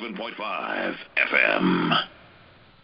7.5 FM.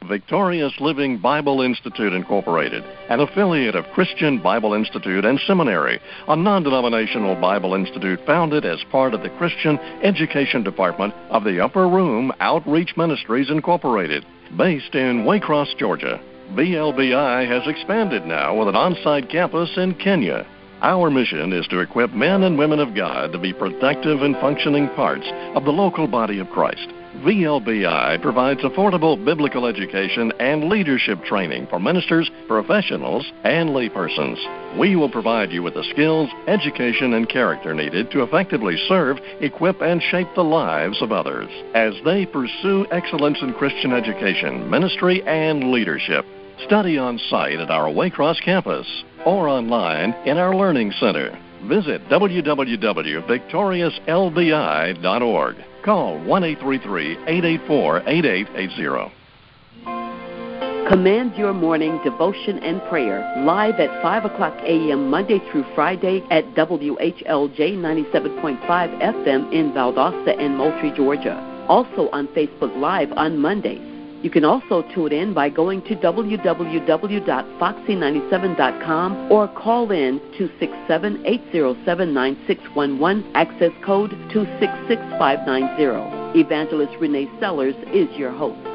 Victorious Living Bible Institute Incorporated, an affiliate of Christian Bible Institute and Seminary, a non denominational Bible institute founded as part of the Christian Education Department of the Upper Room Outreach Ministries Incorporated. Based in Waycross, Georgia, VLBI has expanded now with an on site campus in Kenya. Our mission is to equip men and women of God to be productive and functioning parts of the local body of Christ. VLBI provides affordable biblical education and leadership training for ministers, professionals, and laypersons. We will provide you with the skills, education, and character needed to effectively serve, equip, and shape the lives of others as they pursue excellence in Christian education, ministry, and leadership. Study on site at our Waycross campus or online in our Learning Center. Visit www.victoriouslbi.org. Call 1 884 8880. Command Your Morning Devotion and Prayer live at 5 o'clock a.m. Monday through Friday at WHLJ 97.5 FM in Valdosta and Moultrie, Georgia. Also on Facebook Live on Mondays. You can also tune in by going to www.foxy97.com or call in 267-807-9611, access code 266590. Evangelist Renee Sellers is your host.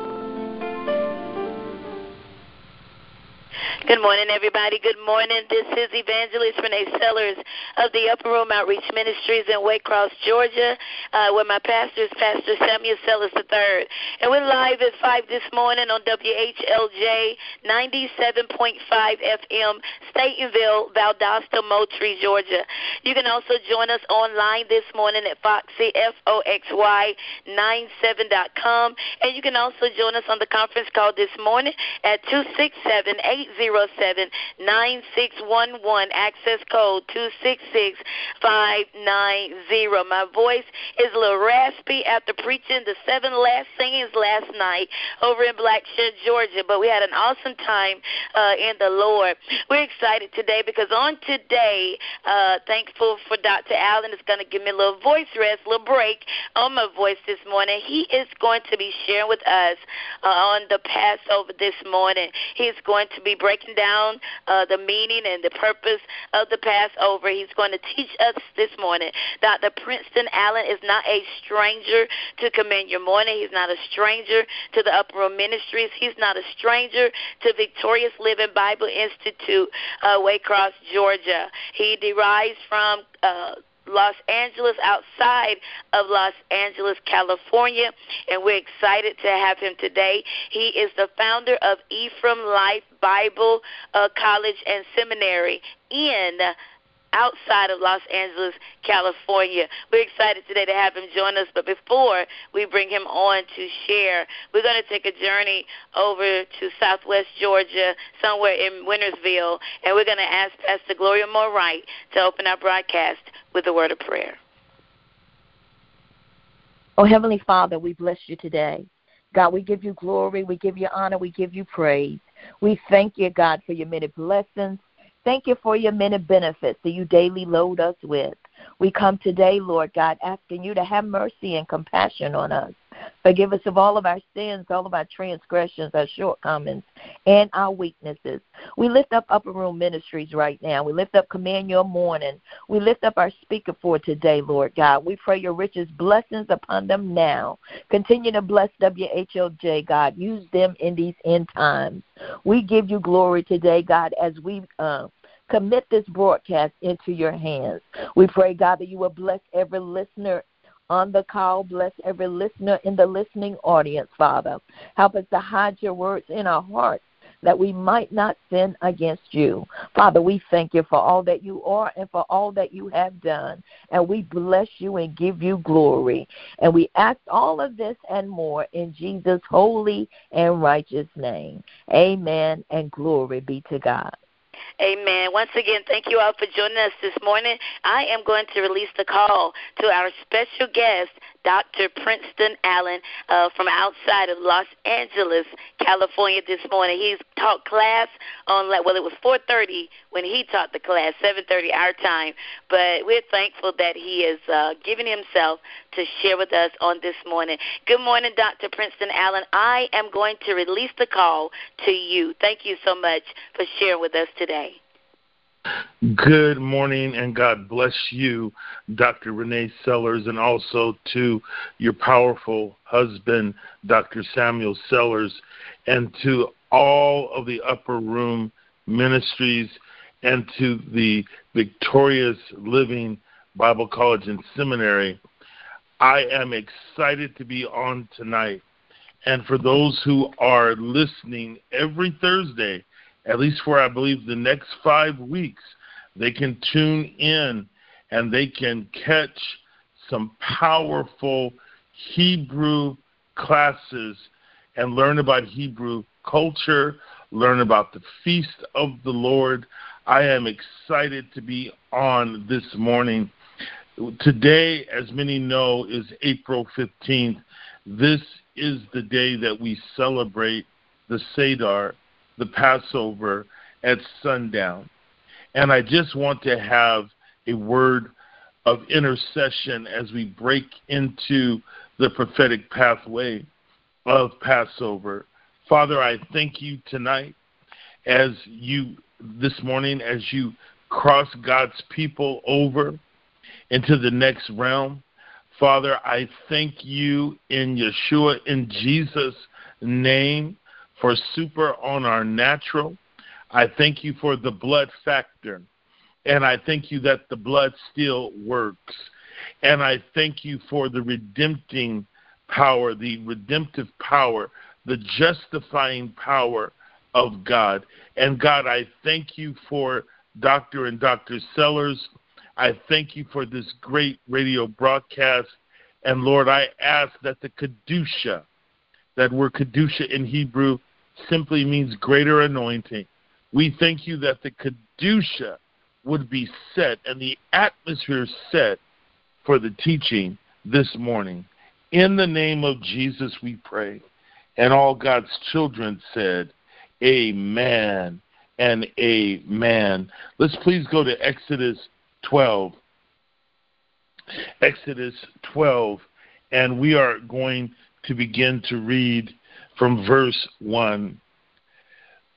Good morning, everybody. Good morning. This is Evangelist Renee Sellers of the Upper Room Outreach Ministries in Waycross, Georgia, uh, where my pastor is Pastor Samuel Sellers III. And we're live at 5 this morning on WHLJ 97.5 FM, Statenville, Valdosta, Moultrie, Georgia. You can also join us online this morning at Foxy, F-O-X-Y, 97.com. And you can also join us on the conference call this morning at 267 807 9611, access code 266590. My voice is a little raspy after preaching the seven last singings last night over in Blackshear, Georgia, but we had an awesome time uh, in the Lord. We're excited today because on today, uh, thankful for Dr. Allen is going to give me a little voice rest, a little break on my voice this morning. He is going to be sharing with us uh, on the Passover this morning. He's going to be breaking down uh, the meaning and the purpose of the Passover. He's going to teach us this morning. Dr. Princeton Allen is not a stranger to Command Your Morning. He's not a stranger to the Upper Room Ministries. He's not a stranger to Victorious Living Bible Institute, uh, Waycross, Georgia. He derives from uh, Los Angeles, outside of Los Angeles, California, and we're excited to have him today. He is the founder of Ephraim Life Bible uh, College and Seminary in outside of Los Angeles, California. We're excited today to have him join us, but before we bring him on to share, we're going to take a journey over to southwest Georgia, somewhere in Wintersville, and we're going to ask Pastor Gloria Moore Wright to open our broadcast with a word of prayer. Oh, Heavenly Father, we bless you today. God, we give you glory, we give you honor, we give you praise. We thank you, God, for your many blessings. Thank you for your many benefits that you daily load us with. We come today, Lord God, asking you to have mercy and compassion on us. Forgive us of all of our sins, all of our transgressions, our shortcomings, and our weaknesses. We lift up Upper Room Ministries right now. We lift up Command Your Morning. We lift up our speaker for today, Lord God. We pray your richest blessings upon them now. Continue to bless WHLJ, God. Use them in these end times. We give you glory today, God, as we uh, commit this broadcast into your hands. We pray, God, that you will bless every listener on the call. Bless every listener in the listening audience, Father. Help us to hide your words in our hearts that we might not sin against you. Father, we thank you for all that you are and for all that you have done. And we bless you and give you glory. And we ask all of this and more in Jesus' holy and righteous name. Amen and glory be to God. Amen. Once again, thank you all for joining us this morning. I am going to release the call to our special guest, Dr. Princeton Allen uh, from outside of Los Angeles, California this morning. He's taught class on well, it was 4:30 when he taught the class, 7:30 our time. But we're thankful that he is uh, giving himself to share with us on this morning. Good morning, Dr. Princeton Allen. I am going to release the call to you. Thank you so much for sharing with us today. Good morning and God bless you, Dr. Renee Sellers, and also to your powerful husband, Dr. Samuel Sellers, and to all of the upper room ministries and to the Victorious Living Bible College and Seminary. I am excited to be on tonight. And for those who are listening every Thursday, at least for I believe the next five weeks, they can tune in and they can catch some powerful Hebrew classes and learn about Hebrew culture, learn about the feast of the Lord. I am excited to be on this morning. Today, as many know, is April 15th. This is the day that we celebrate the Seder, the Passover, at sundown. And I just want to have a word of intercession as we break into the prophetic pathway of Passover. Father, I thank you tonight as you, this morning, as you cross God's people over into the next realm. Father, I thank you in Yeshua, in Jesus' name, for super on our natural. I thank you for the blood factor. And I thank you that the blood still works. And I thank you for the redempting power, the redemptive power, the justifying power of God. And God, I thank you for Dr. and Dr. Sellers. I thank you for this great radio broadcast. And Lord, I ask that the Kedusha, that word Kedusha in Hebrew simply means greater anointing. We thank you that the Kedusha would be set and the atmosphere set for the teaching this morning. In the name of Jesus, we pray. And all God's children said, Amen and Amen. Let's please go to Exodus 12. Exodus 12, and we are going to begin to read from verse 1.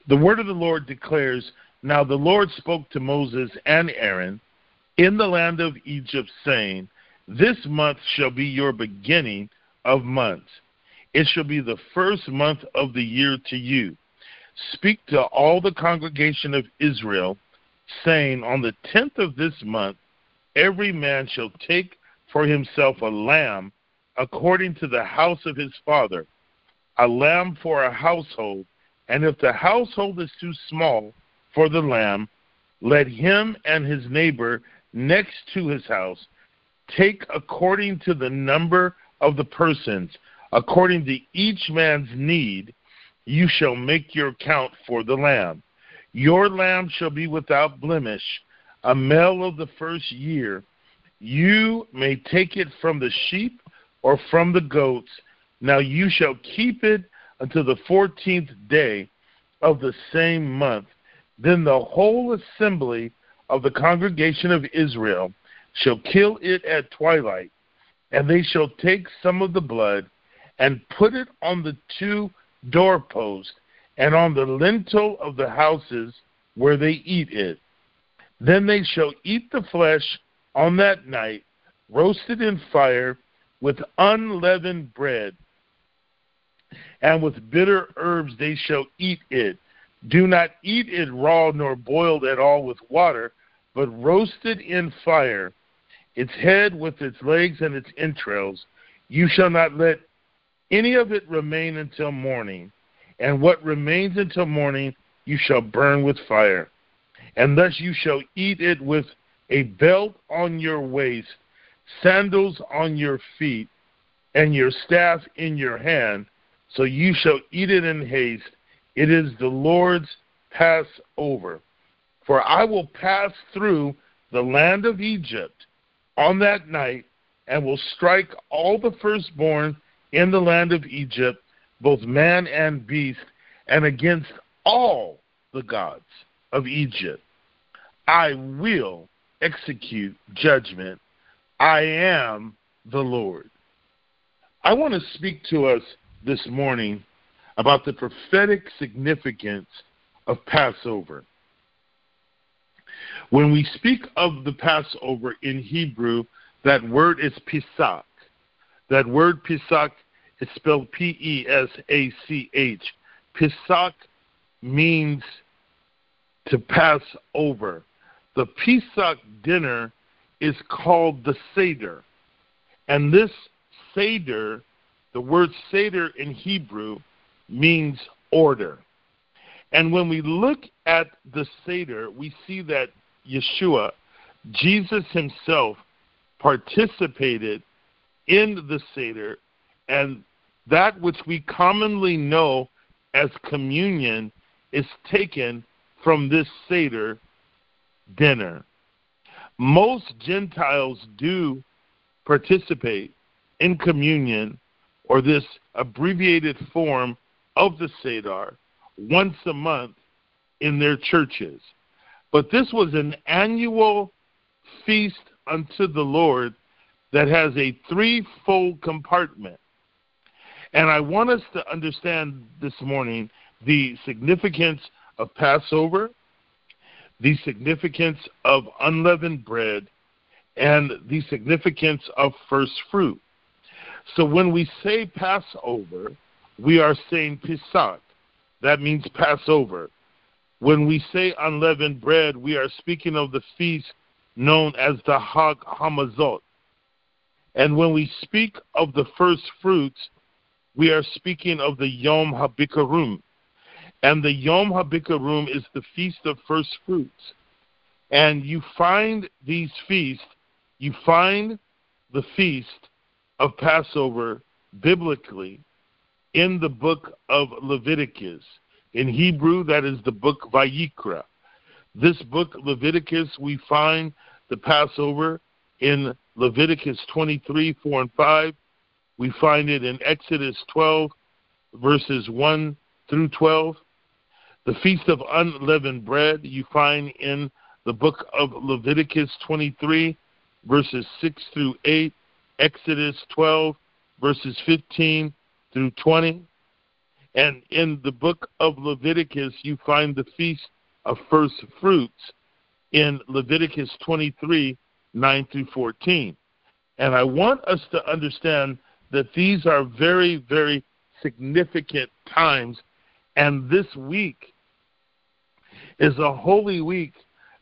The word of the Lord declares Now the Lord spoke to Moses and Aaron in the land of Egypt, saying, This month shall be your beginning of months. It shall be the first month of the year to you. Speak to all the congregation of Israel, saying, On the tenth of this month, every man shall take for himself a lamb according to the house of his father, a lamb for a household and if the household is too small for the lamb, let him and his neighbor next to his house take according to the number of the persons, according to each man's need, you shall make your count for the lamb. Your lamb shall be without blemish, a male of the first year. You may take it from the sheep or from the goats. Now you shall keep it until the fourteenth day of the same month. Then the whole assembly of the congregation of Israel shall kill it at twilight, and they shall take some of the blood and put it on the two doorposts and on the lintel of the houses where they eat it. Then they shall eat the flesh on that night, roasted in fire with unleavened bread and with bitter herbs they shall eat it. Do not eat it raw nor boiled at all with water, but roasted in fire, its head with its legs and its entrails. You shall not let any of it remain until morning. and what remains until morning you shall burn with fire. And thus you shall eat it with a belt on your waist, sandals on your feet, and your staff in your hand. So you shall eat it in haste. It is the Lord's Passover. For I will pass through the land of Egypt on that night, and will strike all the firstborn in the land of Egypt, both man and beast, and against all the gods of Egypt. I will execute judgment. I am the Lord. I want to speak to us this morning about the prophetic significance of Passover. When we speak of the Passover in Hebrew, that word is Pesach. That word Pesach is spelled P E S A C H. Pesach means to pass over. The Pesach dinner is called the Seder. And this Seder, the word Seder in Hebrew, means order. And when we look at the Seder, we see that Yeshua, Jesus himself, participated in the Seder, and that which we commonly know as communion is taken from this Seder dinner. Most Gentiles do participate in communion or this abbreviated form of the Seder once a month in their churches. But this was an annual feast unto the Lord that has a threefold compartment. And I want us to understand this morning the significance of Passover, the significance of unleavened bread, and the significance of first fruit. So when we say Passover, we are saying Pesach. That means Passover. When we say unleavened bread, we are speaking of the feast known as the Hag HaMatzot. And when we speak of the first fruits, we are speaking of the Yom HaBikurim. And the Yom HaBikurim is the feast of first fruits. And you find these feasts, you find the feast of Passover biblically in the book of Leviticus. In Hebrew, that is the book Vayikra. This book, Leviticus, we find the Passover in Leviticus 23, 4 and 5. We find it in Exodus 12, verses 1 through 12. The Feast of Unleavened Bread you find in the book of Leviticus 23, verses 6 through 8, Exodus 12, verses 15 through 20. And in the book of Leviticus, you find the Feast of First Fruits in Leviticus 23, 9 through 14. And I want us to understand that these are very, very significant times. And this week is a holy week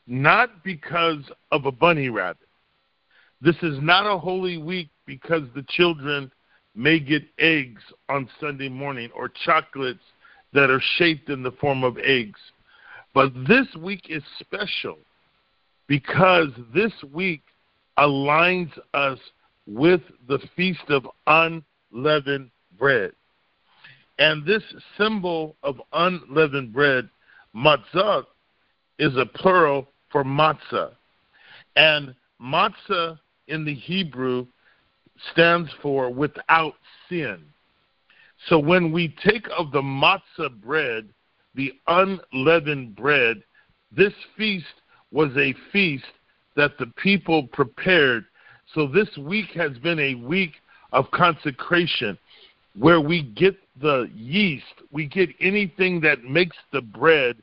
not because of a bunny rabbit. This is not a holy week because the children may get eggs on Sunday morning or chocolates that are shaped in the form of eggs. But this week is special because this week aligns us with the Feast of Unleavened Bread. And this symbol of unleavened bread, matzah, is a plural for matzah. And matzah in the Hebrew stands for without sin. So when we take of the matzah bread, the unleavened bread, this feast was a feast that the people prepared. So this week has been a week of consecration where we get the yeast, we get anything that makes the bread,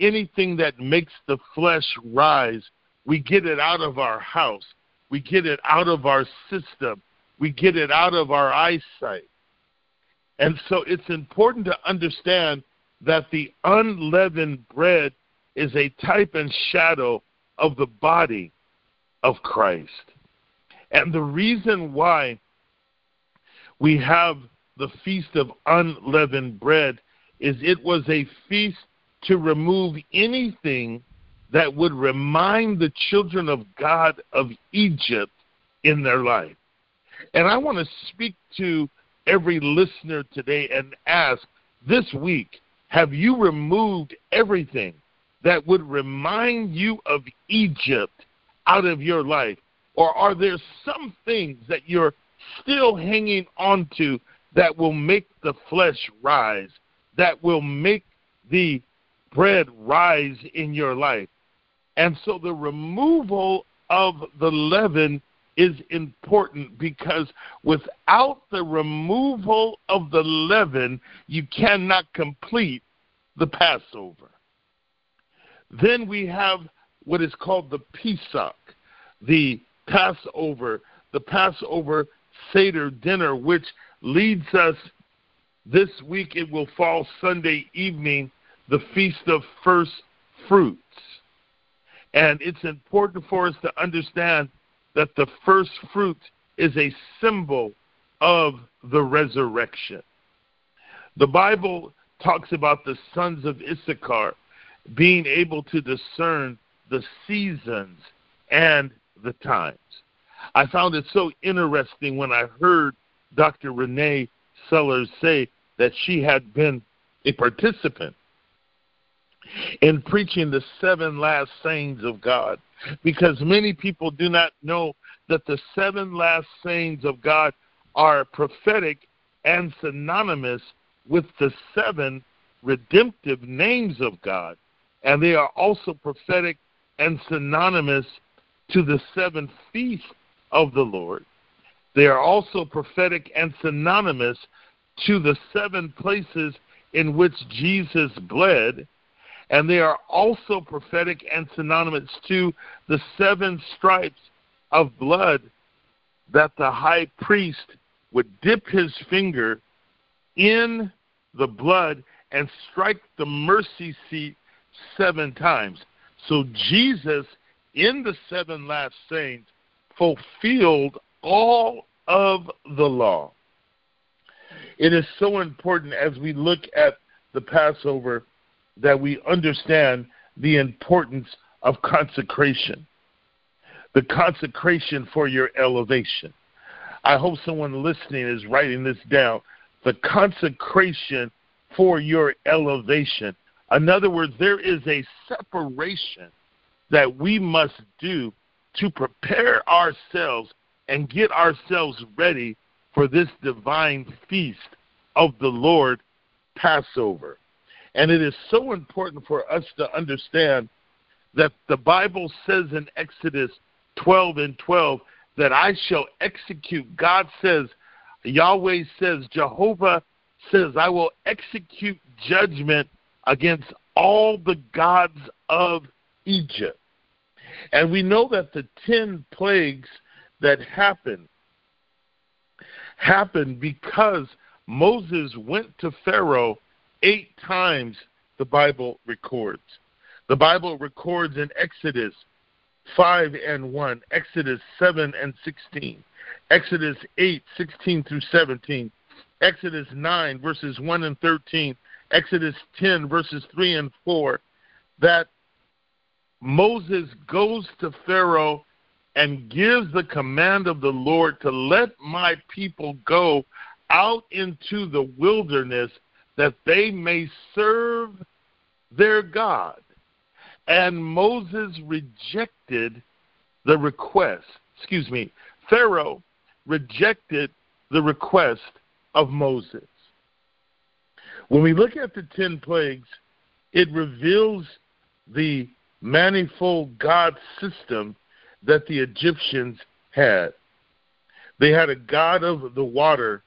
anything that makes the flesh rise, we get it out of our house, we get it out of our system, we get it out of our eyesight. And so it's important to understand that the unleavened bread is a type and shadow of the body of Christ. And the reason why we have the Feast of Unleavened Bread is it was a feast to remove anything that would remind the children of God of Egypt in their life. And I want to speak to every listener today and ask this week have you removed everything that would remind you of Egypt out of your life? Or are there some things that you're still hanging on to that will make the flesh rise, that will make the bread rise in your life? And so the removal of the leaven is important because without the removal of the leaven, you cannot complete the Passover. Then we have what is called the Pesach, the Passover, the Passover Seder dinner, which leads us this week, it will fall Sunday evening, the Feast of First Fruits. And it's important for us to understand that the first fruit is a symbol of the resurrection. The Bible talks about the sons of Issachar being able to discern the seasons and the times. I found it so interesting when I heard Dr. Renee Sellers say that she had been a participant in preaching the seven last sayings of God because many people do not know that the seven last sayings of God are prophetic and synonymous with the seven redemptive names of God. And they are also prophetic and synonymous to the seven feasts of the Lord. They are also prophetic and synonymous to the seven places in which Jesus bled and they are also prophetic and synonymous to the seven stripes of blood that the high priest would dip his finger in the blood and strike the mercy seat seven times. So Jesus, in the seven last saints, fulfilled all of the law. It is so important as we look at the Passover that we understand the importance of consecration, the consecration for your elevation. I hope someone listening is writing this down. The consecration for your elevation. In other words, there is a separation that we must do to prepare ourselves and get ourselves ready for this divine feast of the Lord Passover. And it is so important for us to understand that the Bible says in Exodus 12 and 12 that I shall execute. God says, Yahweh says, Jehovah says, I will execute judgment against all the gods of Egypt. And we know that the 10 plagues that happened happened because Moses went to Pharaoh eight times the Bible records. The Bible records in Exodus 5 and 1, Exodus 7 and 16, Exodus 8, 16 through 17, Exodus 9, verses 1 and 13, Exodus 10, verses 3 and 4, that Moses goes to Pharaoh and gives the command of the Lord to let my people go out into the wilderness that they may serve their God. And Moses rejected the request, excuse me, Pharaoh rejected the request of Moses. When we look at the 10 plagues, it reveals the manifold God system that the Egyptians had. They had a God of the water,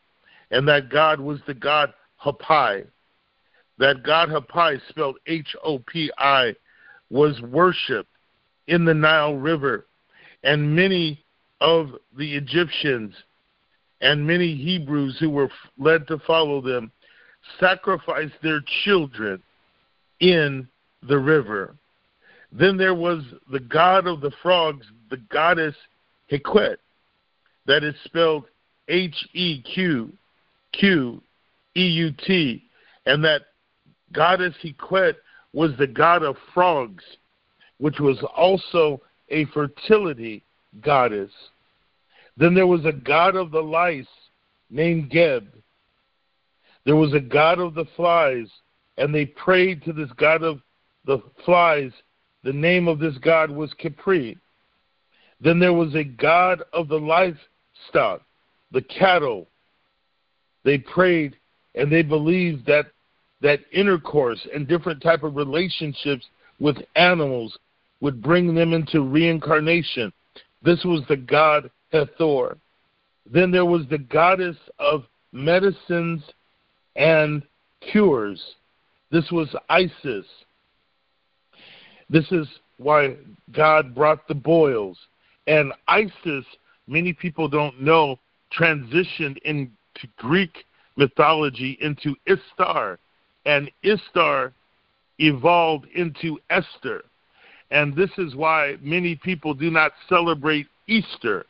and that God was the God Hopi. That God Hopi, spelled H O P I, was worshipped in the Nile River, and many of the Egyptians and many Hebrews who were led to follow them sacrificed their children in the river. Then there was the god of the frogs, the goddess Hequet, that is spelled H E Q Q EUT, and that goddess Heqet was the god of frogs, which was also a fertility goddess. Then there was a god of the lice named Geb. There was a god of the flies, and they prayed to this god of the flies. The name of this god was Capri. Then there was a god of the livestock, the cattle. They prayed and they believed that that intercourse and different type of relationships with animals would bring them into reincarnation. This was the god Hathor. Then there was the goddess of medicines and cures. This was Isis. This is why God brought the boils. And Isis, many people don't know, transitioned into Greek mythology into Istar. And Istar evolved into Esther. And this is why many people do not celebrate Easter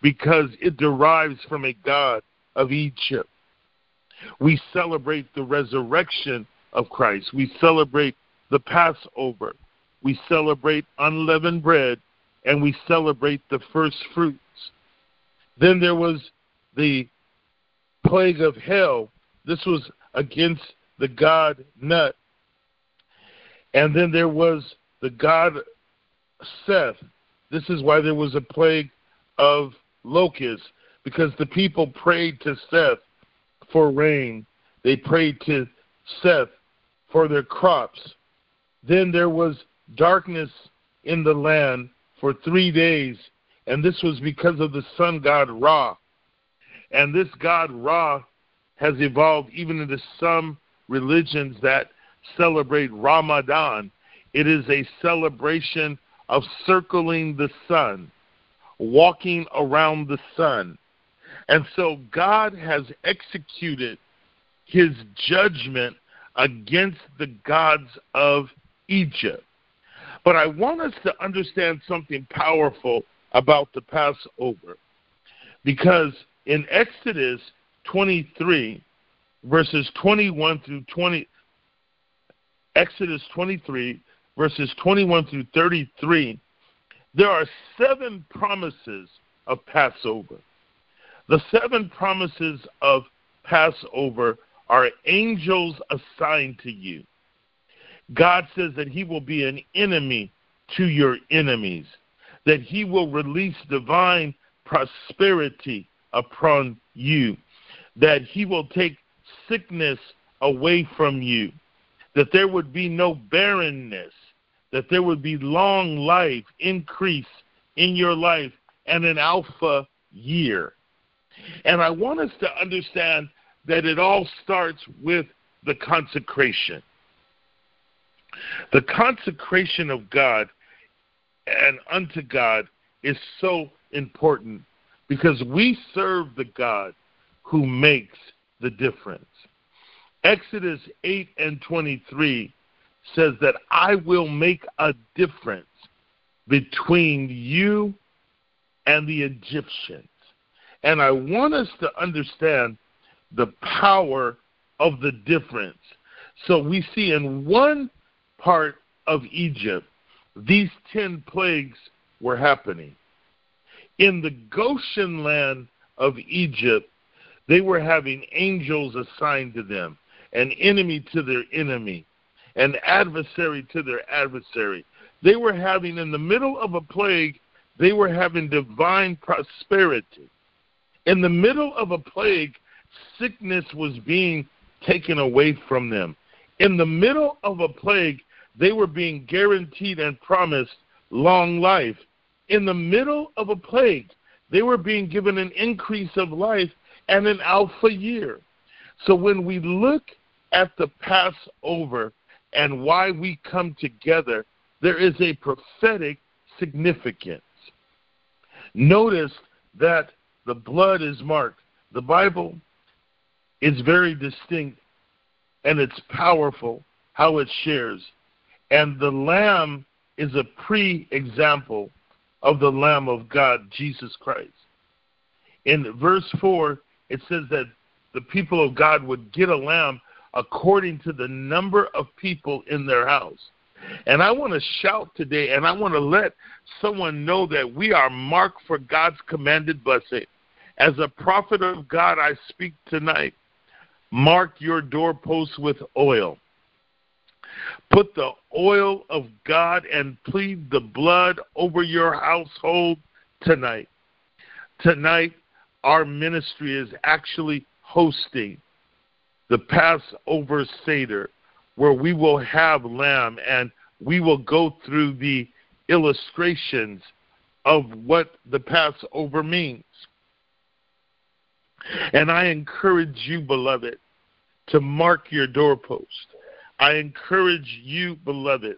because it derives from a god of Egypt. We celebrate the resurrection of Christ. We celebrate the Passover. We celebrate unleavened bread and we celebrate the first fruits. Then there was the plague of hell. This was against the god Nut. And then there was the god Seth. This is why there was a plague of locusts, because the people prayed to Seth for rain. They prayed to Seth for their crops. Then there was darkness in the land for three days, and this was because of the sun god Ra. And this god Ra has evolved even into some religions that celebrate Ramadan. It is a celebration of circling the sun, walking around the sun. And so God has executed his judgment against the gods of Egypt. But I want us to understand something powerful about the Passover. Because in Exodus 23, verses 21 through 20, Exodus 23, verses 21 through 33, there are seven promises of Passover. The seven promises of Passover are angels assigned to you. God says that He will be an enemy to your enemies, that He will release divine prosperity upon you, that He will take sickness away from you, that there would be no barrenness, that there would be long life, increase in your life, and an alpha year. And I want us to understand that it all starts with the consecration. The consecration of God and unto God is so important because we serve the God who makes the difference. Exodus 8 and 23 says that I will make a difference between you and the Egyptians. And I want us to understand the power of the difference. So we see in one part of Egypt, these 10 plagues were happening. In the Goshen land of Egypt, they were having angels assigned to them, an enemy to their enemy, an adversary to their adversary. They were having, in the middle of a plague, they were having divine prosperity. In the middle of a plague, sickness was being taken away from them. In the middle of a plague, they were being guaranteed and promised long life. In the middle of a plague, they were being given an increase of life and an alpha year. So when we look at the Passover and why we come together, there is a prophetic significance. Notice that the blood is marked. The Bible is very distinct and it's powerful how it shares. And the Lamb is a pre example of the Lamb of God, Jesus Christ. In verse 4, it says that the people of God would get a lamb according to the number of people in their house. And I want to shout today, and I want to let someone know that we are marked for God's commanded blessing. As a prophet of God, I speak tonight. Mark your doorposts with oil. Put the oil of God and plead the blood over your household tonight. Tonight, our ministry is actually hosting the Passover Seder, where we will have lamb and we will go through the illustrations of what the Passover means. And I encourage you, beloved, to mark your doorpost. I encourage you, beloved,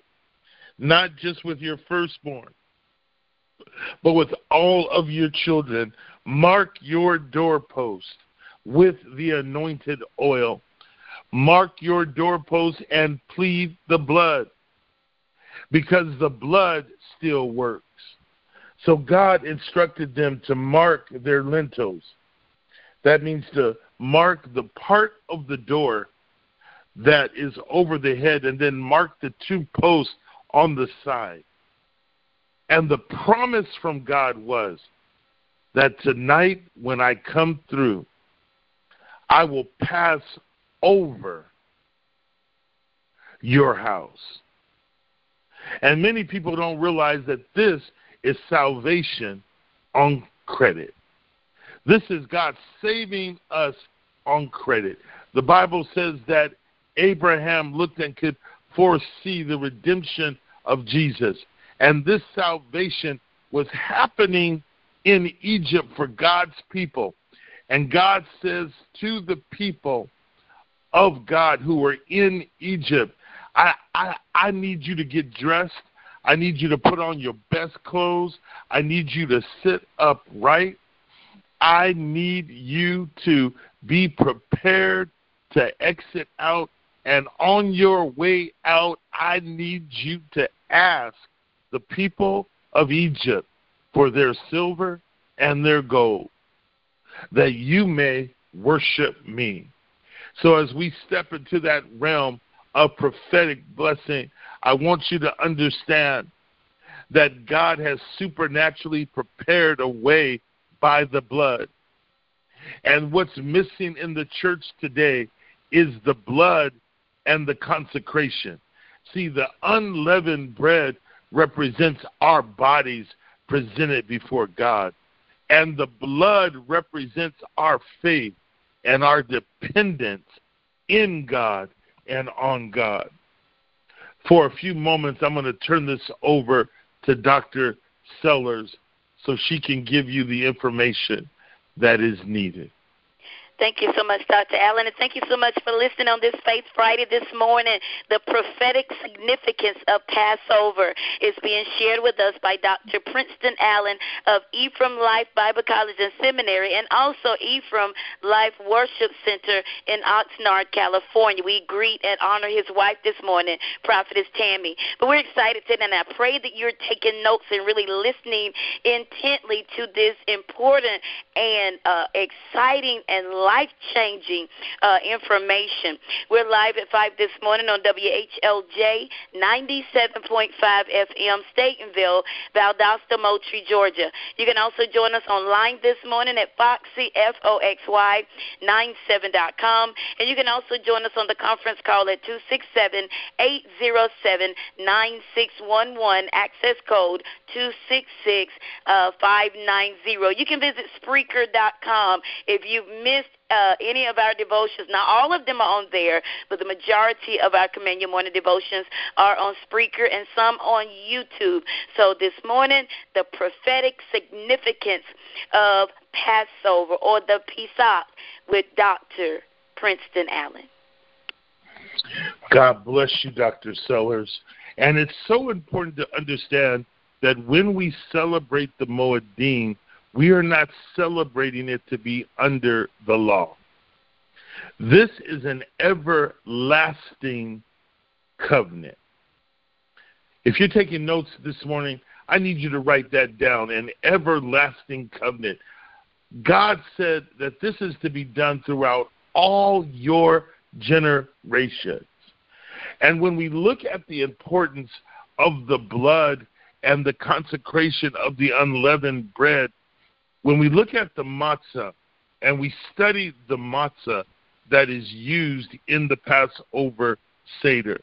not just with your firstborn, but with all of your children, mark your doorpost with the anointed oil. Mark your doorpost and plead the blood because the blood still works. So God instructed them to mark their lintels. That means to mark the part of the door that is over the head and then mark the two posts on the side. And the promise from God was that tonight, when I come through, I will pass over your house. And many people don't realize that this is salvation on credit. This is God saving us on credit. The Bible says that Abraham looked and could foresee the redemption of Jesus. And this salvation was happening in Egypt for God's people. And God says to the people of God who were in Egypt, I, I, I need you to get dressed. I need you to put on your best clothes. I need you to sit upright. I need you to be prepared to exit out. And on your way out, I need you to ask the people of Egypt for their silver and their gold, that you may worship me. So as we step into that realm of prophetic blessing, I want you to understand that God has supernaturally prepared a way by the blood. And what's missing in the church today is the blood and the consecration. See, the unleavened bread represents our bodies presented before God, and the blood represents our faith and our dependence in God and on God. For a few moments, I'm going to turn this over to Dr. Sellers so she can give you the information that is needed. Thank you so much, Dr. Allen, and thank you so much for listening on this Faith Friday this morning. The prophetic significance of Passover is being shared with us by Dr. Princeton Allen of Ephraim Life Bible College and Seminary and also Ephraim Life Worship Center in Oxnard, California. We greet and honor his wife this morning, Prophetess Tammy. But we're excited today, and I pray that you're taking notes and really listening intently to this important and uh, exciting and life changing uh, information. We're live at 5 this morning on WHLJ 97.5 FM, Statenville, Valdosta, Moultrie, Georgia. You can also join us online this morning at Foxy, F O X Y, 97.com. And you can also join us on the conference call at 267 807 9611, access code 266 590. You can visit Spreaker.com if you've missed uh, any of our devotions. Now, all of them are on there, but the majority of our Command Your Morning devotions are on Spreaker and some on YouTube. So this morning, the prophetic significance of Passover or the Pesach with Dr. Princeton Allen. God bless you, Dr. Sellers. And it's so important to understand that when we celebrate the Moedim, we are not celebrating it to be under the law. This is an everlasting covenant. If you're taking notes this morning, I need you to write that down an everlasting covenant. God said that this is to be done throughout all your generations. And when we look at the importance of the blood and the consecration of the unleavened bread, when we look at the matzah and we study the matzah that is used in the Passover Seder,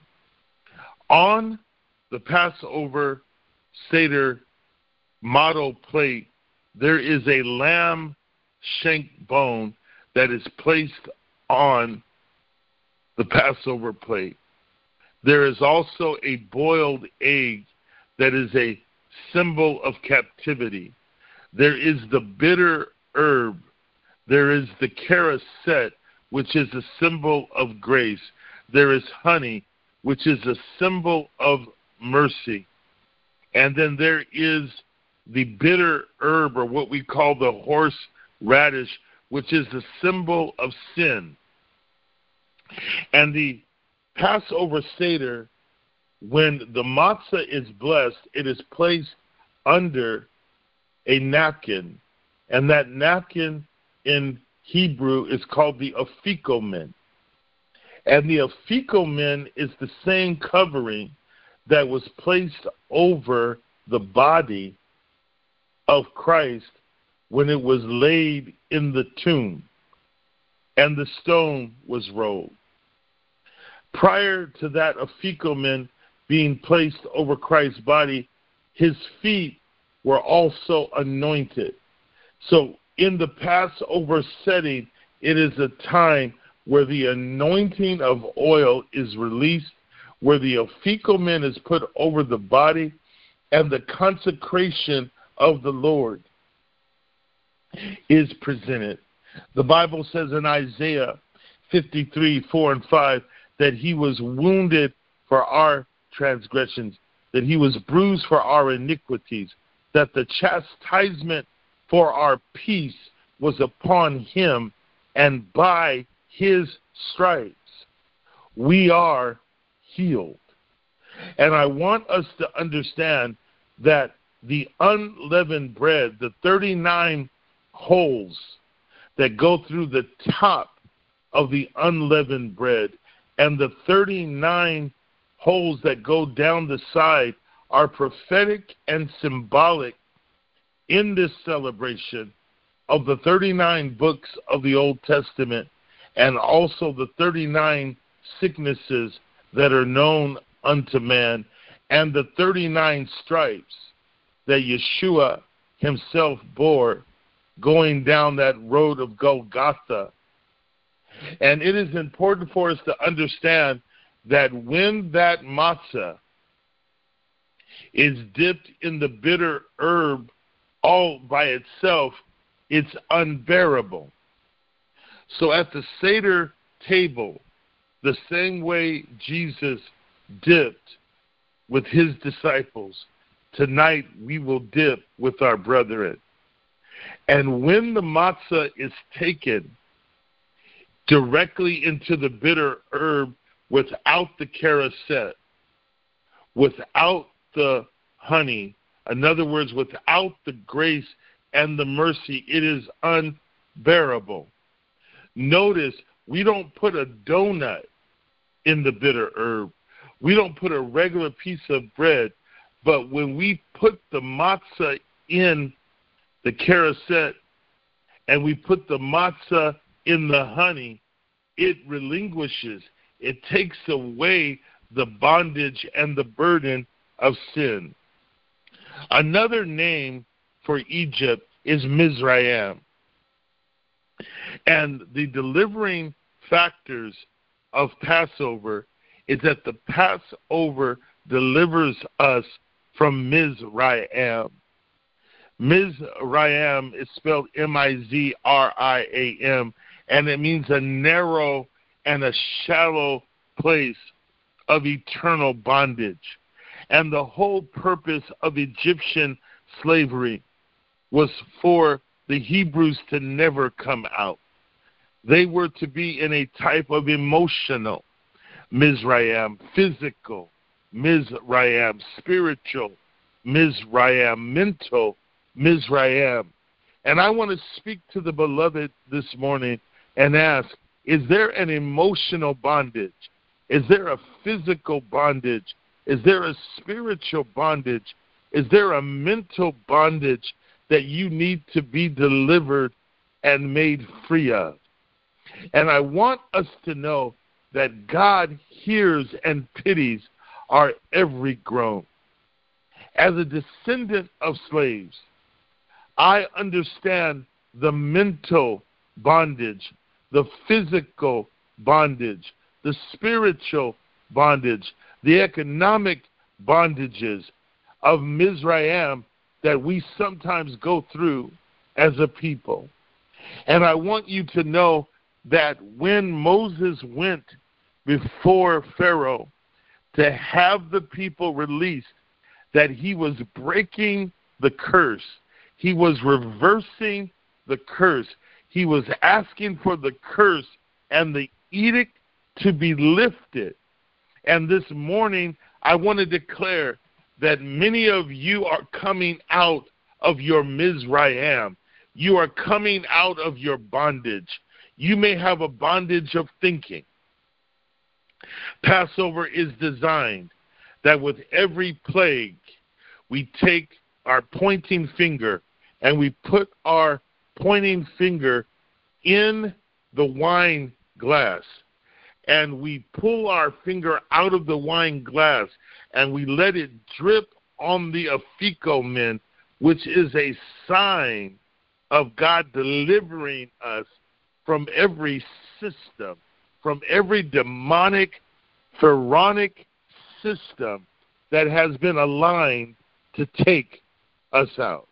on the Passover Seder model plate, there is a lamb shank bone that is placed on the Passover plate. There is also a boiled egg that is a symbol of captivity. There is the bitter herb. There is the charoset, which is a symbol of grace. There is honey, which is a symbol of mercy. And then there is the bitter herb, or what we call the horse radish, which is the symbol of sin. And the Passover Seder, when the matzah is blessed, it is placed under a napkin. And that napkin in Hebrew is called the afikomen. And the afikomen is the same covering that was placed over the body of Christ when it was laid in the tomb and the stone was rolled. Prior to that afikomen being placed over Christ's body, his feet were also anointed. So in the Passover setting, it is a time where the anointing of oil is released, where the afikomen is put over the body, and the consecration of the Lord is presented. The Bible says in Isaiah 53 4 and 5 that he was wounded for our transgressions, that he was bruised for our iniquities, that the chastisement for our peace was upon him, and by his stripes we are healed. And I want us to understand that the unleavened bread, the 39 holes that go through the top of the unleavened bread, and the 39 holes that go down the side are prophetic and symbolic in this celebration of the 39 books of the Old Testament and also the 39 sicknesses that are known unto man and the 39 stripes that Yeshua himself bore going down that road of Golgotha. And it is important for us to understand that when that matzah is dipped in the bitter herb all by itself, it's unbearable. So at the Seder table, the same way Jesus dipped with his disciples, tonight we will dip with our brethren. And when the matzah is taken directly into the bitter herb without the charoset, without the honey, in other words, without the grace and the mercy, it is unbearable. Notice we don't put a donut in the bitter herb. We don't put a regular piece of bread, but when we put the matzah in the charoset and we put the matzah in the honey, it relinquishes, it takes away the bondage and the burden of sin. Another name for Egypt is Mizraim. And the delivering factors of Passover is that the Passover delivers us from Mizraim. Mizraim is spelled M I Z R I A M, and it means a narrow and a shallow place of eternal bondage. And the whole purpose of Egyptian slavery was for the Hebrews to never come out. They were to be in a type of emotional Mizraim, physical Mizraim, spiritual Mizraim, mental Mizraim. And I want to speak to the beloved this morning and ask Is there an emotional bondage? Is there a physical bondage? Is there a spiritual bondage? Is there a mental bondage that you need to be delivered and made free of? And I want us to know that God hears and pities our every groan. As a descendant of slaves, I understand the mental bondage, the physical bondage, the spiritual bondage, the economic bondages of Mizraim that we sometimes go through as a people. And I want you to know that when Moses went before Pharaoh to have the people released, that he was breaking the curse. He was reversing the curse. He was asking for the curse and the edict to be lifted. And this morning, I want to declare that many of you are coming out of your Mizraim. You are coming out of your bondage. You may have a bondage of thinking. Passover is designed that with every plague, we take our pointing finger and we put our pointing finger in the wine glass and we pull our finger out of the wine glass and we let it drip on the afikomen, which is a sign of God delivering us from every system, from every demonic, pharaonic system that has been aligned to take us out.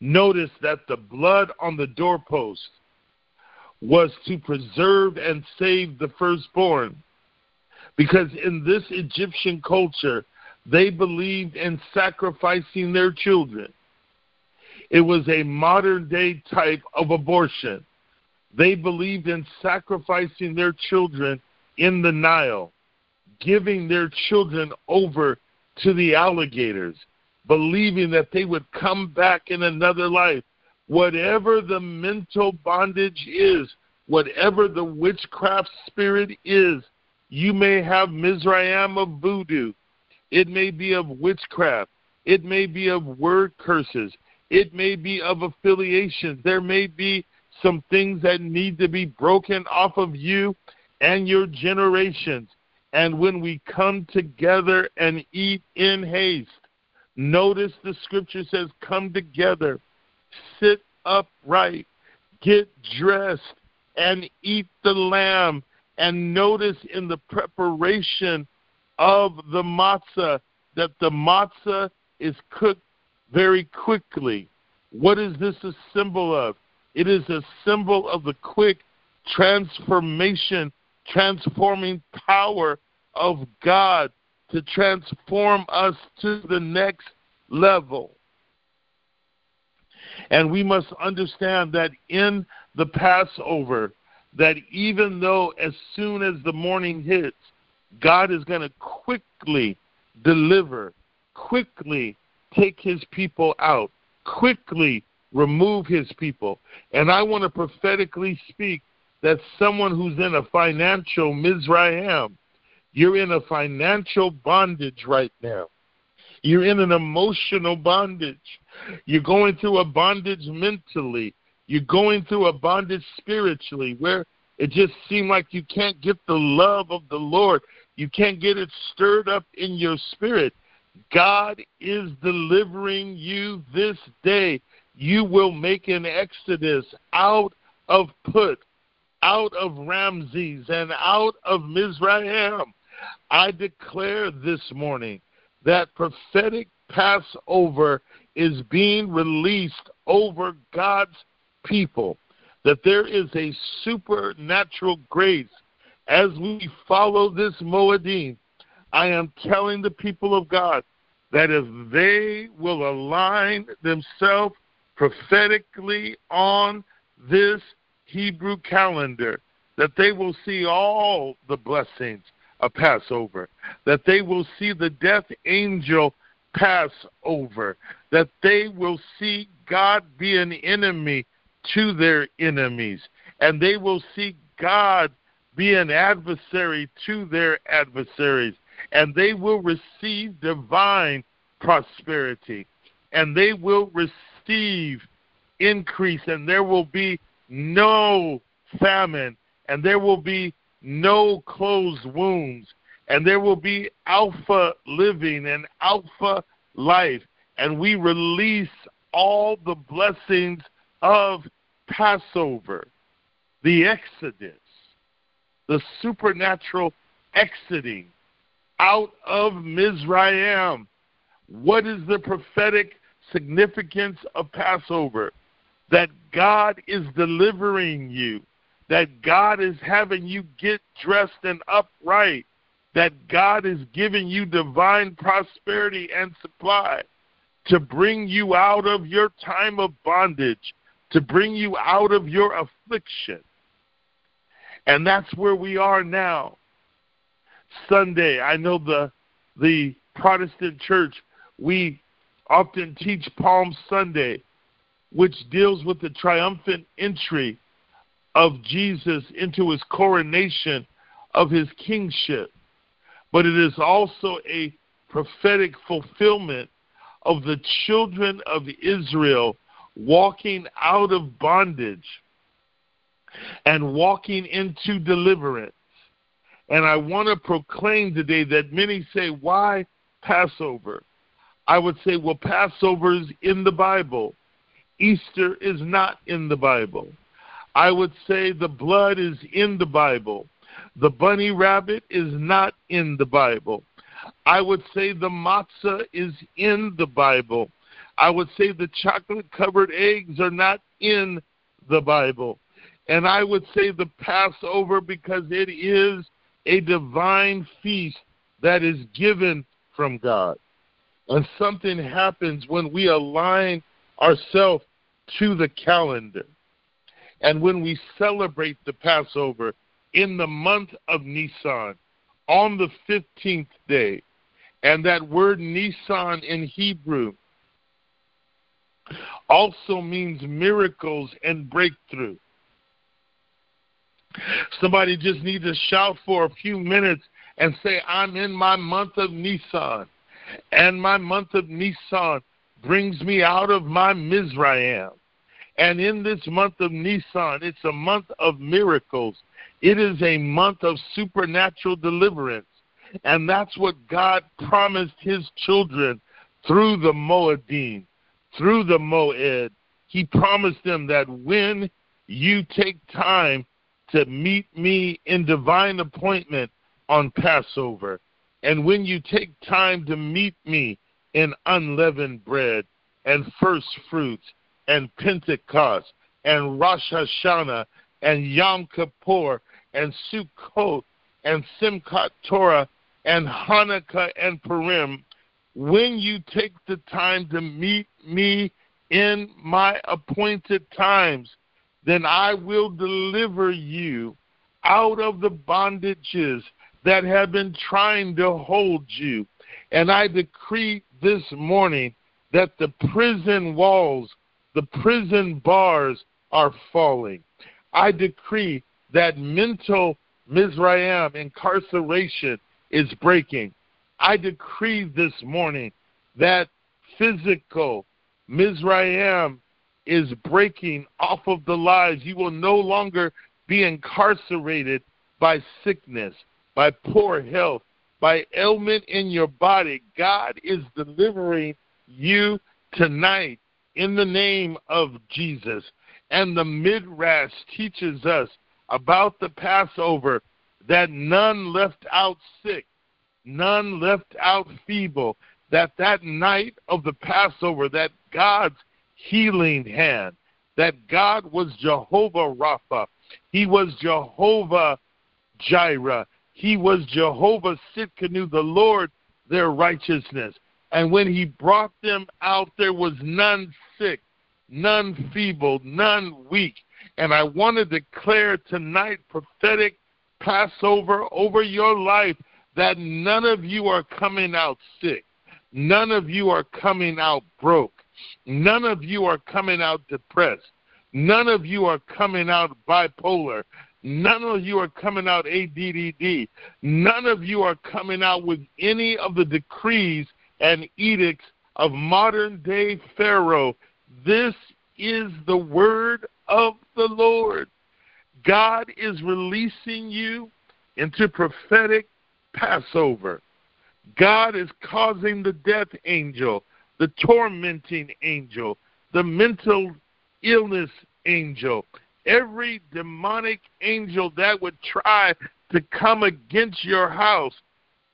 Notice that the blood on the doorpost was to preserve and save the firstborn. Because in this Egyptian culture, they believed in sacrificing their children. It was a modern day type of abortion. They believed in sacrificing their children in the Nile, giving their children over to the alligators, believing that they would come back in another life. Whatever the mental bondage is, whatever the witchcraft spirit is, you may have Mizraim of voodoo. It may be of witchcraft. It may be of word curses. It may be of affiliations. There may be some things that need to be broken off of you and your generations. And when we come together and eat in haste, notice the scripture says, come together, sit upright, get dressed, and eat the lamb. And notice in the preparation of the matzah that the matzah is cooked very quickly. What is this a symbol of? It is a symbol of the quick transformation, transforming power of God to transform us to the next level. And we must understand that in the Passover, that even though as soon as the morning hits, God is going to quickly deliver, quickly take his people out, quickly remove his people. And I want to prophetically speak that someone who's in a financial Mizraim, you're in a financial bondage right now. You're in an emotional bondage. You're going through a bondage mentally. You're going through a bondage spiritually where it just seems like you can't get the love of the Lord. You can't get it stirred up in your spirit. God is delivering you this day you will make an exodus out of Put, out of Ramses, and out of Mizraim. I declare this morning that prophetic Passover is being released over God's people, that there is a supernatural grace as we follow this Moedim. I am telling the people of God that if they will align themselves prophetically on this Hebrew calendar, that they will see all the blessings of Passover, that they will see the death angel pass over, that they will see God be an enemy to their enemies, and they will see God be an adversary to their adversaries, and they will receive divine prosperity, and they will receive increase, and there will be no famine, and there will be no closed wounds, and there will be alpha living and alpha life, and we release all the blessings of Passover, the Exodus, the supernatural exiting out of Mizraim. What is the prophetic significance of Passover? That God is delivering you, that God is having you get dressed and upright, that God is giving you divine prosperity and supply to bring you out of your time of bondage, to bring you out of your affliction. And that's where we are now. Sunday, I know the the Protestant church, we often teach Palm Sunday, which deals with the triumphant entry of Jesus into his coronation of his kingship. But it is also a prophetic fulfillment of the children of Israel walking out of bondage and walking into deliverance. And I want to proclaim today that many say, Why Passover? I would say, Well, Passover is in the Bible, Easter is not in the Bible. I would say the blood is in the Bible. The bunny rabbit is not in the Bible. I would say the matzah is in the Bible. I would say the chocolate covered eggs are not in the Bible. And I would say the Passover because it is a divine feast that is given from God. And something happens when we align ourselves to the calendar. And when we celebrate the Passover in the month of Nisan, on the 15th day, and that word Nisan in Hebrew also means miracles and breakthrough. Somebody just needs to shout for a few minutes and say, I'm in my month of Nisan. And my month of Nisan brings me out of my Mizraim. And in this month of Nisan, it's a month of miracles. It is a month of supernatural deliverance. And that's what God promised his children through the Moedim, through the Moed. He promised them that when you take time to meet me in divine appointment on Passover, and when you take time to meet me in unleavened bread and first fruits and Pentecost and Rosh Hashanah and Yom Kippur and Sukkot and Simchat Torah and Hanukkah and Purim, when you take the time to meet me in my appointed times, then I will deliver you out of the bondages that have been trying to hold you. And I decree this morning that the prison walls, the prison bars are falling. I decree that mental Mizraim incarceration is breaking. I decree this morning that physical Mizraim is breaking off of the lives. You will no longer be incarcerated by sickness, by poor health, by ailment in your body. God is delivering you tonight in the name of Jesus. And the Midrash teaches us about the Passover that none left out sick, none left out feeble, that that night of the Passover, that God's healing hand, that God was Jehovah Rapha, He was Jehovah Jireh, He was Jehovah Tsidkenu, the Lord their righteousness. And when He brought them out, there was none sick, none feeble, none weak. And I want to declare tonight prophetic Passover over your life that none of you are coming out sick. None of you are coming out broke. None of you are coming out depressed. None of you are coming out bipolar. None of you are coming out ADDD. None of you are coming out with any of the decrees and edicts of modern day Pharaoh. This is the word of the Lord. God is releasing you into prophetic Passover. God is causing the death angel, the tormenting angel, the mental illness angel, every demonic angel that would try to come against your house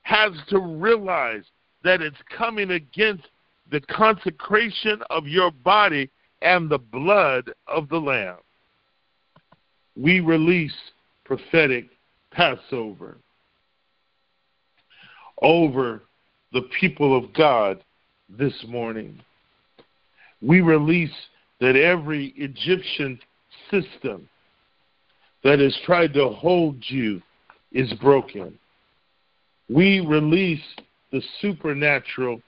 has to realize that it's coming against the consecration of your body and the blood of the Lamb. We release prophetic Passover over the people of God this morning. We release that every Egyptian system that has tried to hold you is broken. We release the supernatural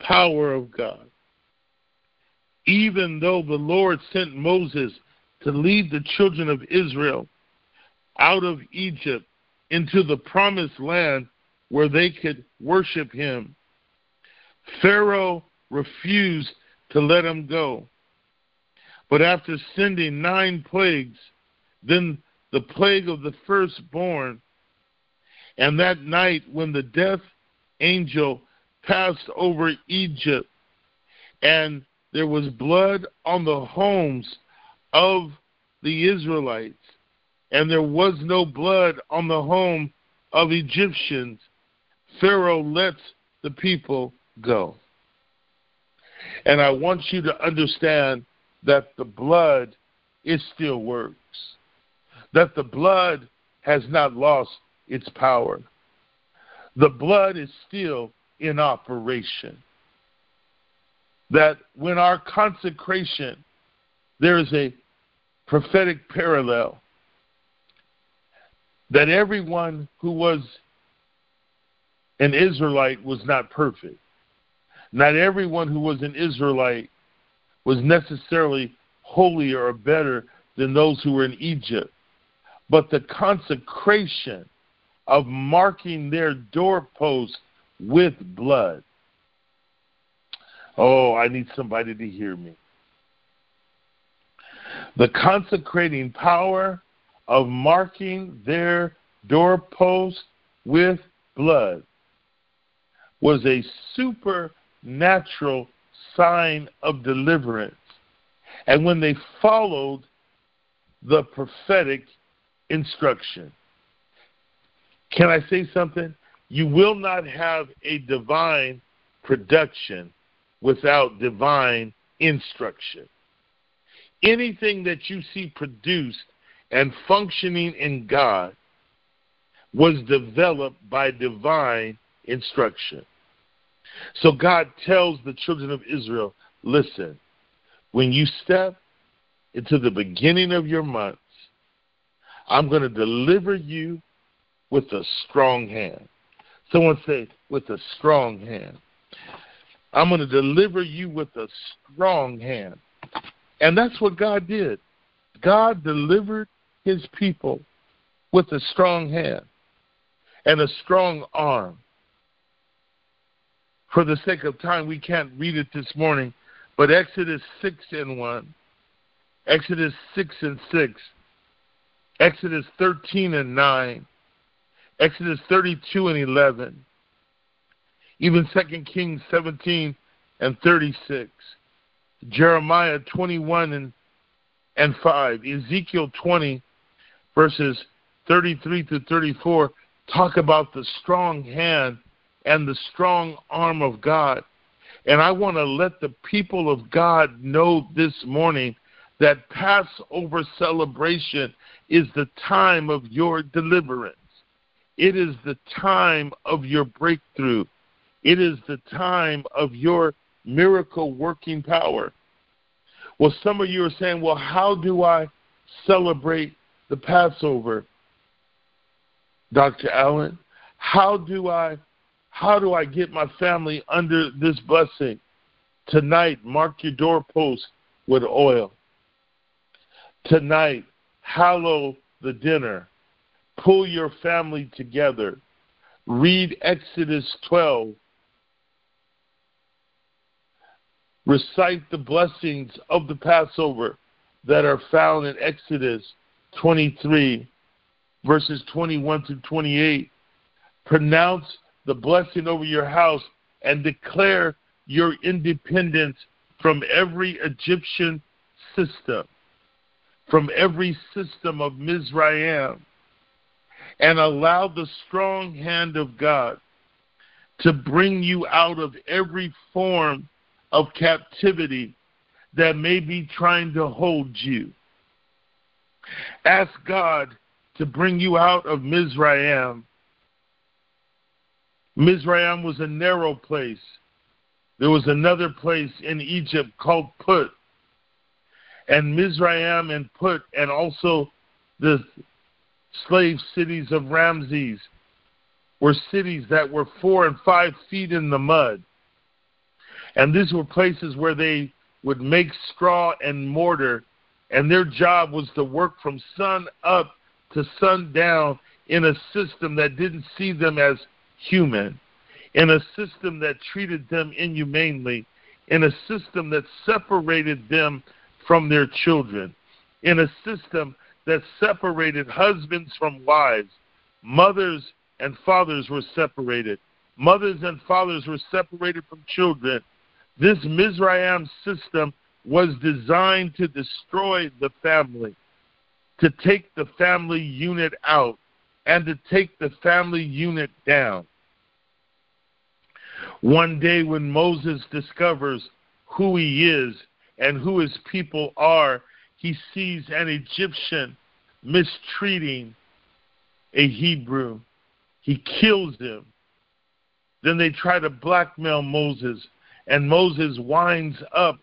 power of God. Even though the Lord sent Moses to lead the children of Israel out of Egypt into the promised land where they could worship him, Pharaoh refused to let him go. But after sending nine plagues, then the plague of the firstborn, and that night when the death angel passed over Egypt, and there was blood on the homes of the Israelites, and there was no blood on the home of Egyptians, Pharaoh lets the people go. And I want you to understand that the blood, it still works. That the blood has not lost its power. The blood is still in operation. That when our consecration, there is a prophetic parallel. That everyone who was an Israelite was not perfect. Not everyone who was an Israelite was necessarily holier or better than those who were in Egypt. But the consecration of marking their doorposts with blood. Oh, I need somebody to hear me. The consecrating power of marking their doorposts with blood was a supernatural sign of deliverance. And when they followed the prophetic instruction, can I say something? You will not have a divine production without divine instruction. Anything that you see produced and functioning in God was developed by divine instruction. So God tells the children of Israel listen, when you step into the beginning of your months, I'm going to deliver you with a strong hand. Someone say, with a strong hand. I'm going to deliver you with a strong hand. And that's what God did. God delivered his people with a strong hand and a strong arm for the sake of time, we can't read it this morning, but Exodus 6 and 1, Exodus 6 and 6, Exodus 13 and 9, Exodus 32 and 11, even 2 Kings 17 and 36, Jeremiah 21 and, and 5, Ezekiel 20, verses 33 to 34, talk about the strong hand and the strong arm of God. And I want to let the people of God know this morning that Passover celebration is the time of your deliverance. It is the time of your breakthrough. It is the time of your miracle working power. Well, some of you are saying, well, how do I celebrate the Passover? Dr. Allen, how do I how do I get my family under this blessing? Tonight, mark your doorpost with oil. Tonight, hallow the dinner. Pull your family together. Read Exodus 12. Recite the blessings of the Passover that are found in Exodus 23, verses 21 through 28. Pronounce the blessing over your house and declare your independence from every Egyptian system, from every system of Mizraim, and allow the strong hand of God to bring you out of every form of captivity that may be trying to hold you. Ask God to bring you out of Mizraim. Mizraim was a narrow place. There was another place in Egypt called Put. And Mizraim and Put, and also the slave cities of Ramses, were cities that were four and five feet in the mud. And these were places where they would make straw and mortar, and their job was to work from sun up to sun down in a system that didn't see them as human, in a system that treated them inhumanely, in a system that separated them from their children, in a system that separated husbands from wives, mothers and fathers were separated, mothers and fathers were separated from children. This Mizraim system was designed to destroy the family, to take the family unit out, and to take the family unit down. One day, when Moses discovers who he is and who his people are, he sees an Egyptian mistreating a Hebrew. He kills him. Then they try to blackmail Moses and Moses winds up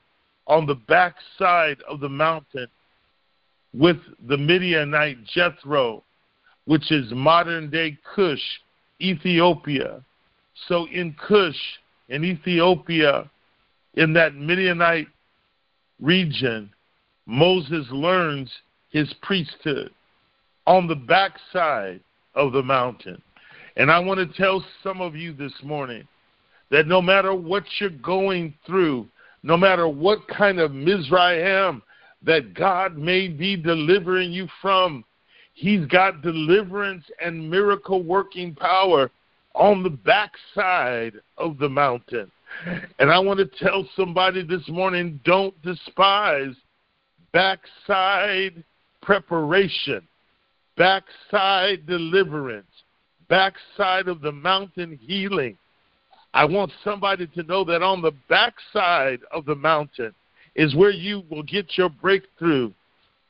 on the backside of the mountain with the Midianite Jethro, which is modern day Cush, Ethiopia. So in Cush, in Ethiopia, in that Midianite region, Moses learns his priesthood on the backside of the mountain. And I want to tell some of you this morning that no matter what you're going through, no matter what kind of Mizraim that God may be delivering you from, He's got deliverance and miracle working power on the backside of the mountain. And I want to tell somebody this morning don't despise backside preparation, backside deliverance, backside of the mountain healing. I want somebody to know that on the backside of the mountain is where you will get your breakthrough.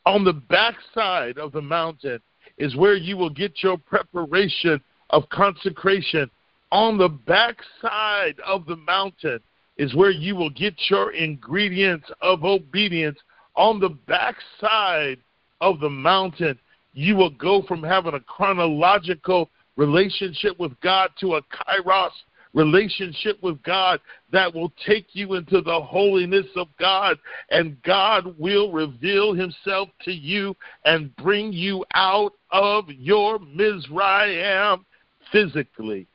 On the backside of the mountain is where you will get your preparation of consecration. On the backside of the mountain is where you will get your ingredients of obedience. On the backside of the mountain, you will go from having a chronological relationship with God to a kairos relationship with God that will take you into the holiness of God, and God will reveal Himself to you and bring you out of your Mizraim physically,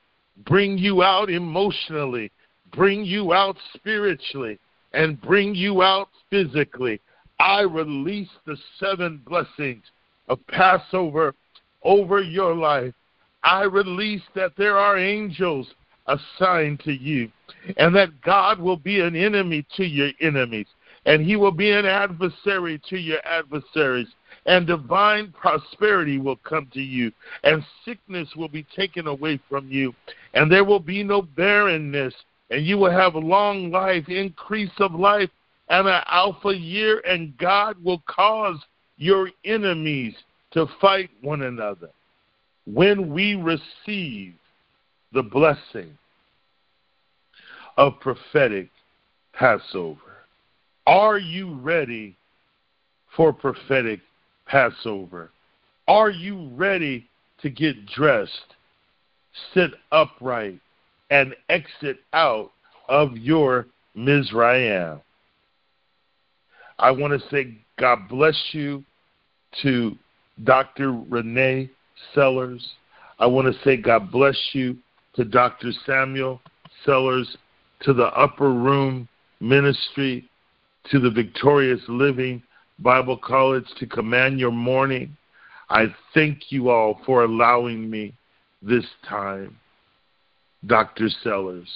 bring you out emotionally, bring you out spiritually, and bring you out physically. I release the seven blessings of Passover over your life. I release that there are angels assigned to you, and that God will be an enemy to your enemies, and He will be an adversary to your adversaries, and divine prosperity will come to you, and sickness will be taken away from you, and there will be no barrenness, and you will have long life, increase of life, and an alpha year, and God will cause your enemies to fight one another. When we receive the blessing of prophetic Passover. Are you ready for prophetic Passover? Are you ready to get dressed, sit upright, and exit out of your Mizraim? I want to say God bless you to Dr. Renee Sellers. I want to say God bless you to Dr. Samuel Sellers, to the Upper Room Ministry, to the Victorious Living Bible College, to Command Your Morning. I thank you all for allowing me this time. Dr. Sellers.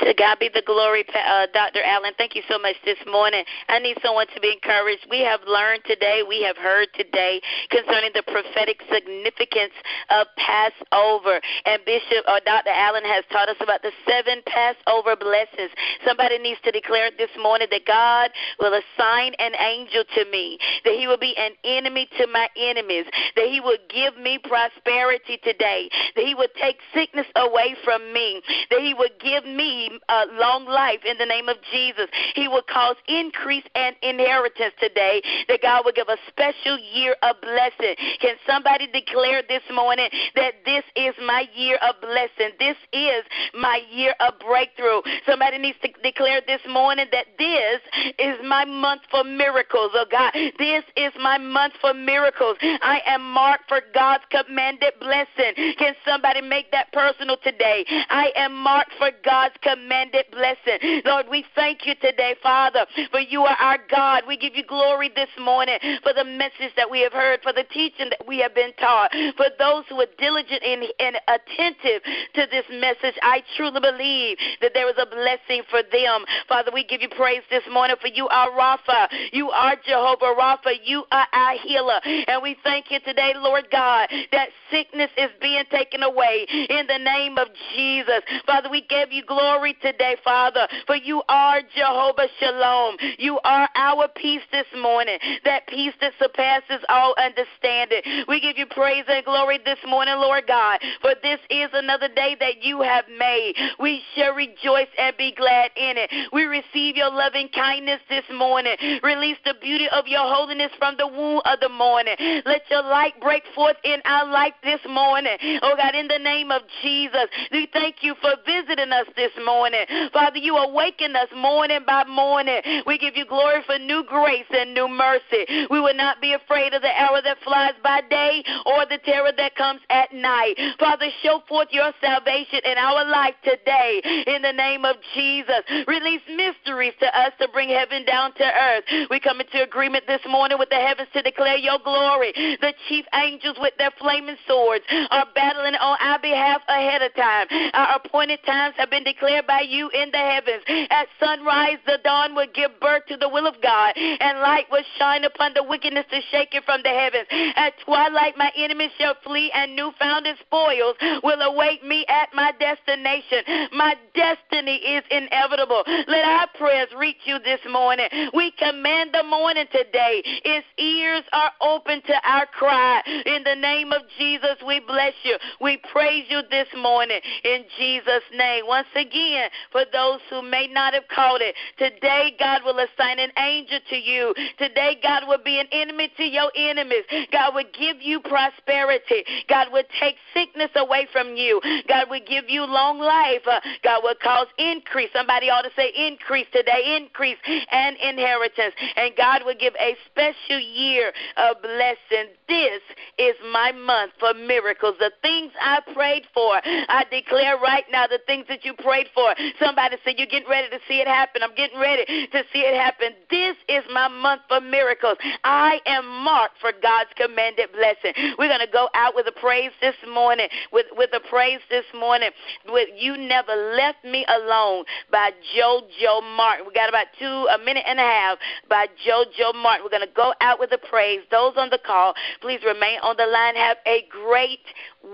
To God be the glory, uh, Dr. Allen. Thank you so much this morning. I need someone to be encouraged. We have learned today, we have heard today concerning the prophetic significance of Passover. And Bishop or uh, Dr. Allen has taught us about the seven Passover blessings. Somebody needs to declare this morning that God will assign an angel to me, that he will be an enemy to my enemies, that he will give me prosperity today, that he will take sickness away from me, that he will give me uh, long life in the name of Jesus. He will cause increase and inheritance today, that God will give a special year of blessing. Can somebody declare this morning that this is my year of blessing? This is my year of breakthrough. Somebody needs to declare this morning that this is my month for miracles, oh God. This is my month for miracles. I am marked for God's commanded blessing. Can somebody make that personal today? I am marked for God's commanded commanded blessing. Lord, we thank you today, Father, for you are our God. We give you glory this morning for the message that we have heard, for the teaching that we have been taught, for those who are diligent and, and attentive to this message. I truly believe that there is a blessing for them. Father, we give you praise this morning for you are Rapha. You are Jehovah Rapha. You are our healer. And we thank you today, Lord God, that sickness is being taken away in the name of Jesus. Father, we give you glory glory today, Father, for you are Jehovah Shalom. You are our peace this morning, that peace that surpasses all understanding. We give you praise and glory this morning, Lord God, for this is another day that you have made. We shall rejoice and be glad in it. We receive your loving kindness this morning. Release the beauty of your holiness from the womb of the morning. Let your light break forth in our life this morning. Oh God, in the name of Jesus, we thank you for visiting us this morning morning. Father, you awaken us morning by morning. We give you glory for new grace and new mercy. We will not be afraid of the arrow that flies by day or the terror that comes at night. Father, show forth your salvation in our life today in the name of Jesus. Release mysteries to us to bring heaven down to earth. We come into agreement this morning with the heavens to declare your glory. The chief angels with their flaming swords are battling on our behalf ahead of time. Our appointed times have been declared by you in the heavens. At sunrise, the dawn will give birth to the will of God, and light will shine upon the wickedness to shake it from the heavens. At twilight, my enemies shall flee, and newfound spoils will await me at my destination. My destiny is inevitable. Let our prayers reach you this morning. We command the morning today. Its ears are open to our cry. In the name of Jesus, we bless you. We praise you this morning. In Jesus' name. Once again, again for those who may not have caught it. Today, God will assign an angel to you. Today, God will be an enemy to your enemies. God will give you prosperity. God will take sickness away from you. God will give you long life. Uh, God will cause increase. Somebody ought to say increase today, increase and inheritance. And God will give a special year of blessing. This is my month for miracles. The things I prayed for, I declare right now the things that you prayed for. Somebody said, You're getting ready to see it happen. I'm getting ready to see it happen. This is my month for miracles. I am marked for God's commanded blessing. We're going to go out with a praise this morning, with, with a praise this morning, with You Never Left Me Alone by JoJo Martin. We got about two, a minute and a half by JoJo Martin. We're going to go out with a praise. Those on the call, please remain on the line. Have a great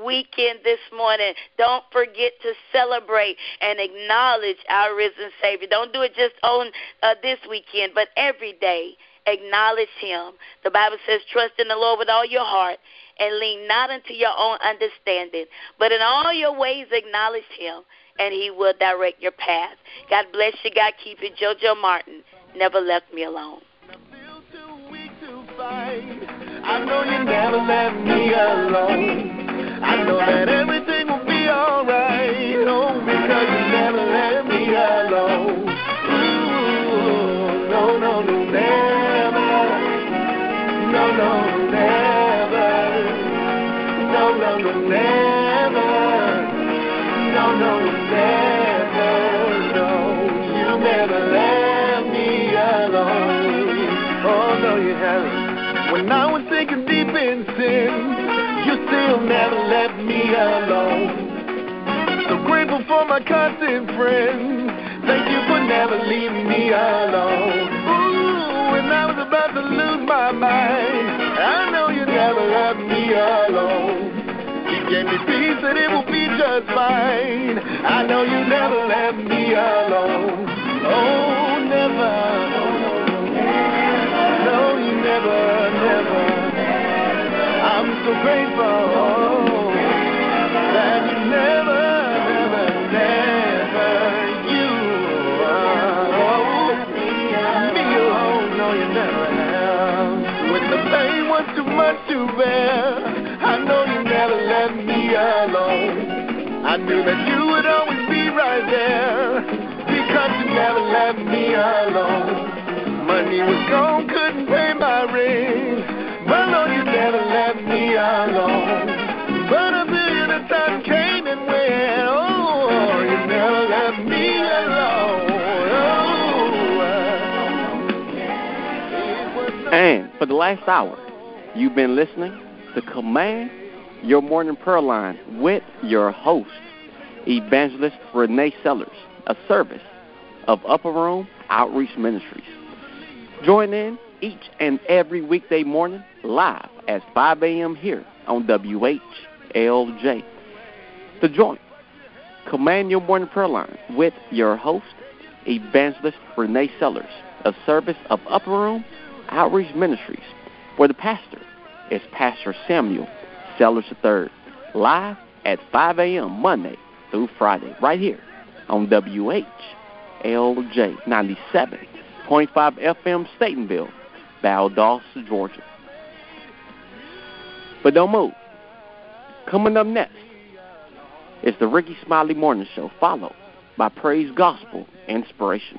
weekend this morning. Don't forget to celebrate and acknowledge our risen Savior. Don't do it just on uh, this weekend, but every day. Acknowledge Him. The Bible says, Trust in the Lord with all your heart and lean not unto your own understanding, but in all your ways acknowledge Him, and He will direct your path. God bless you. God keep you. JoJo Martin never left me alone. I know you never left me alone. I know that everything never left me alone. So grateful for my constant friends. Thank you for never leaving me alone. Ooh, when I was about to lose my mind, I know you never left me alone. You gave me peace and it will be just fine. I know you never left me alone. Oh, I know you never left me alone. I knew that you would always be right there because you never left me alone. Money was gone, couldn't pay my rent, but Lord, you never left me alone. But a of times came and went, oh, you never left me alone. Oh, uh. And for the last hour, you've been listening to Command Your Morning Prayer Line with your host, Evangelist Renee Sellers, a service of Upper Room Outreach Ministries. Join in each and every weekday morning live at 5 a.m. here on WHLJ. To join Command Your Morning Prayer Line with your host, Evangelist Renee Sellers, a service of Upper Room Outreach Ministries, where the pastor is Pastor Samuel Sellers III, live at 5 a.m. Monday through Friday, right here on WHLJ 97.5 FM Statenville, Valdosta, Georgia. But don't move. Coming up next is the Rickey Smiley Morning Show, followed by Praise Gospel Inspiration.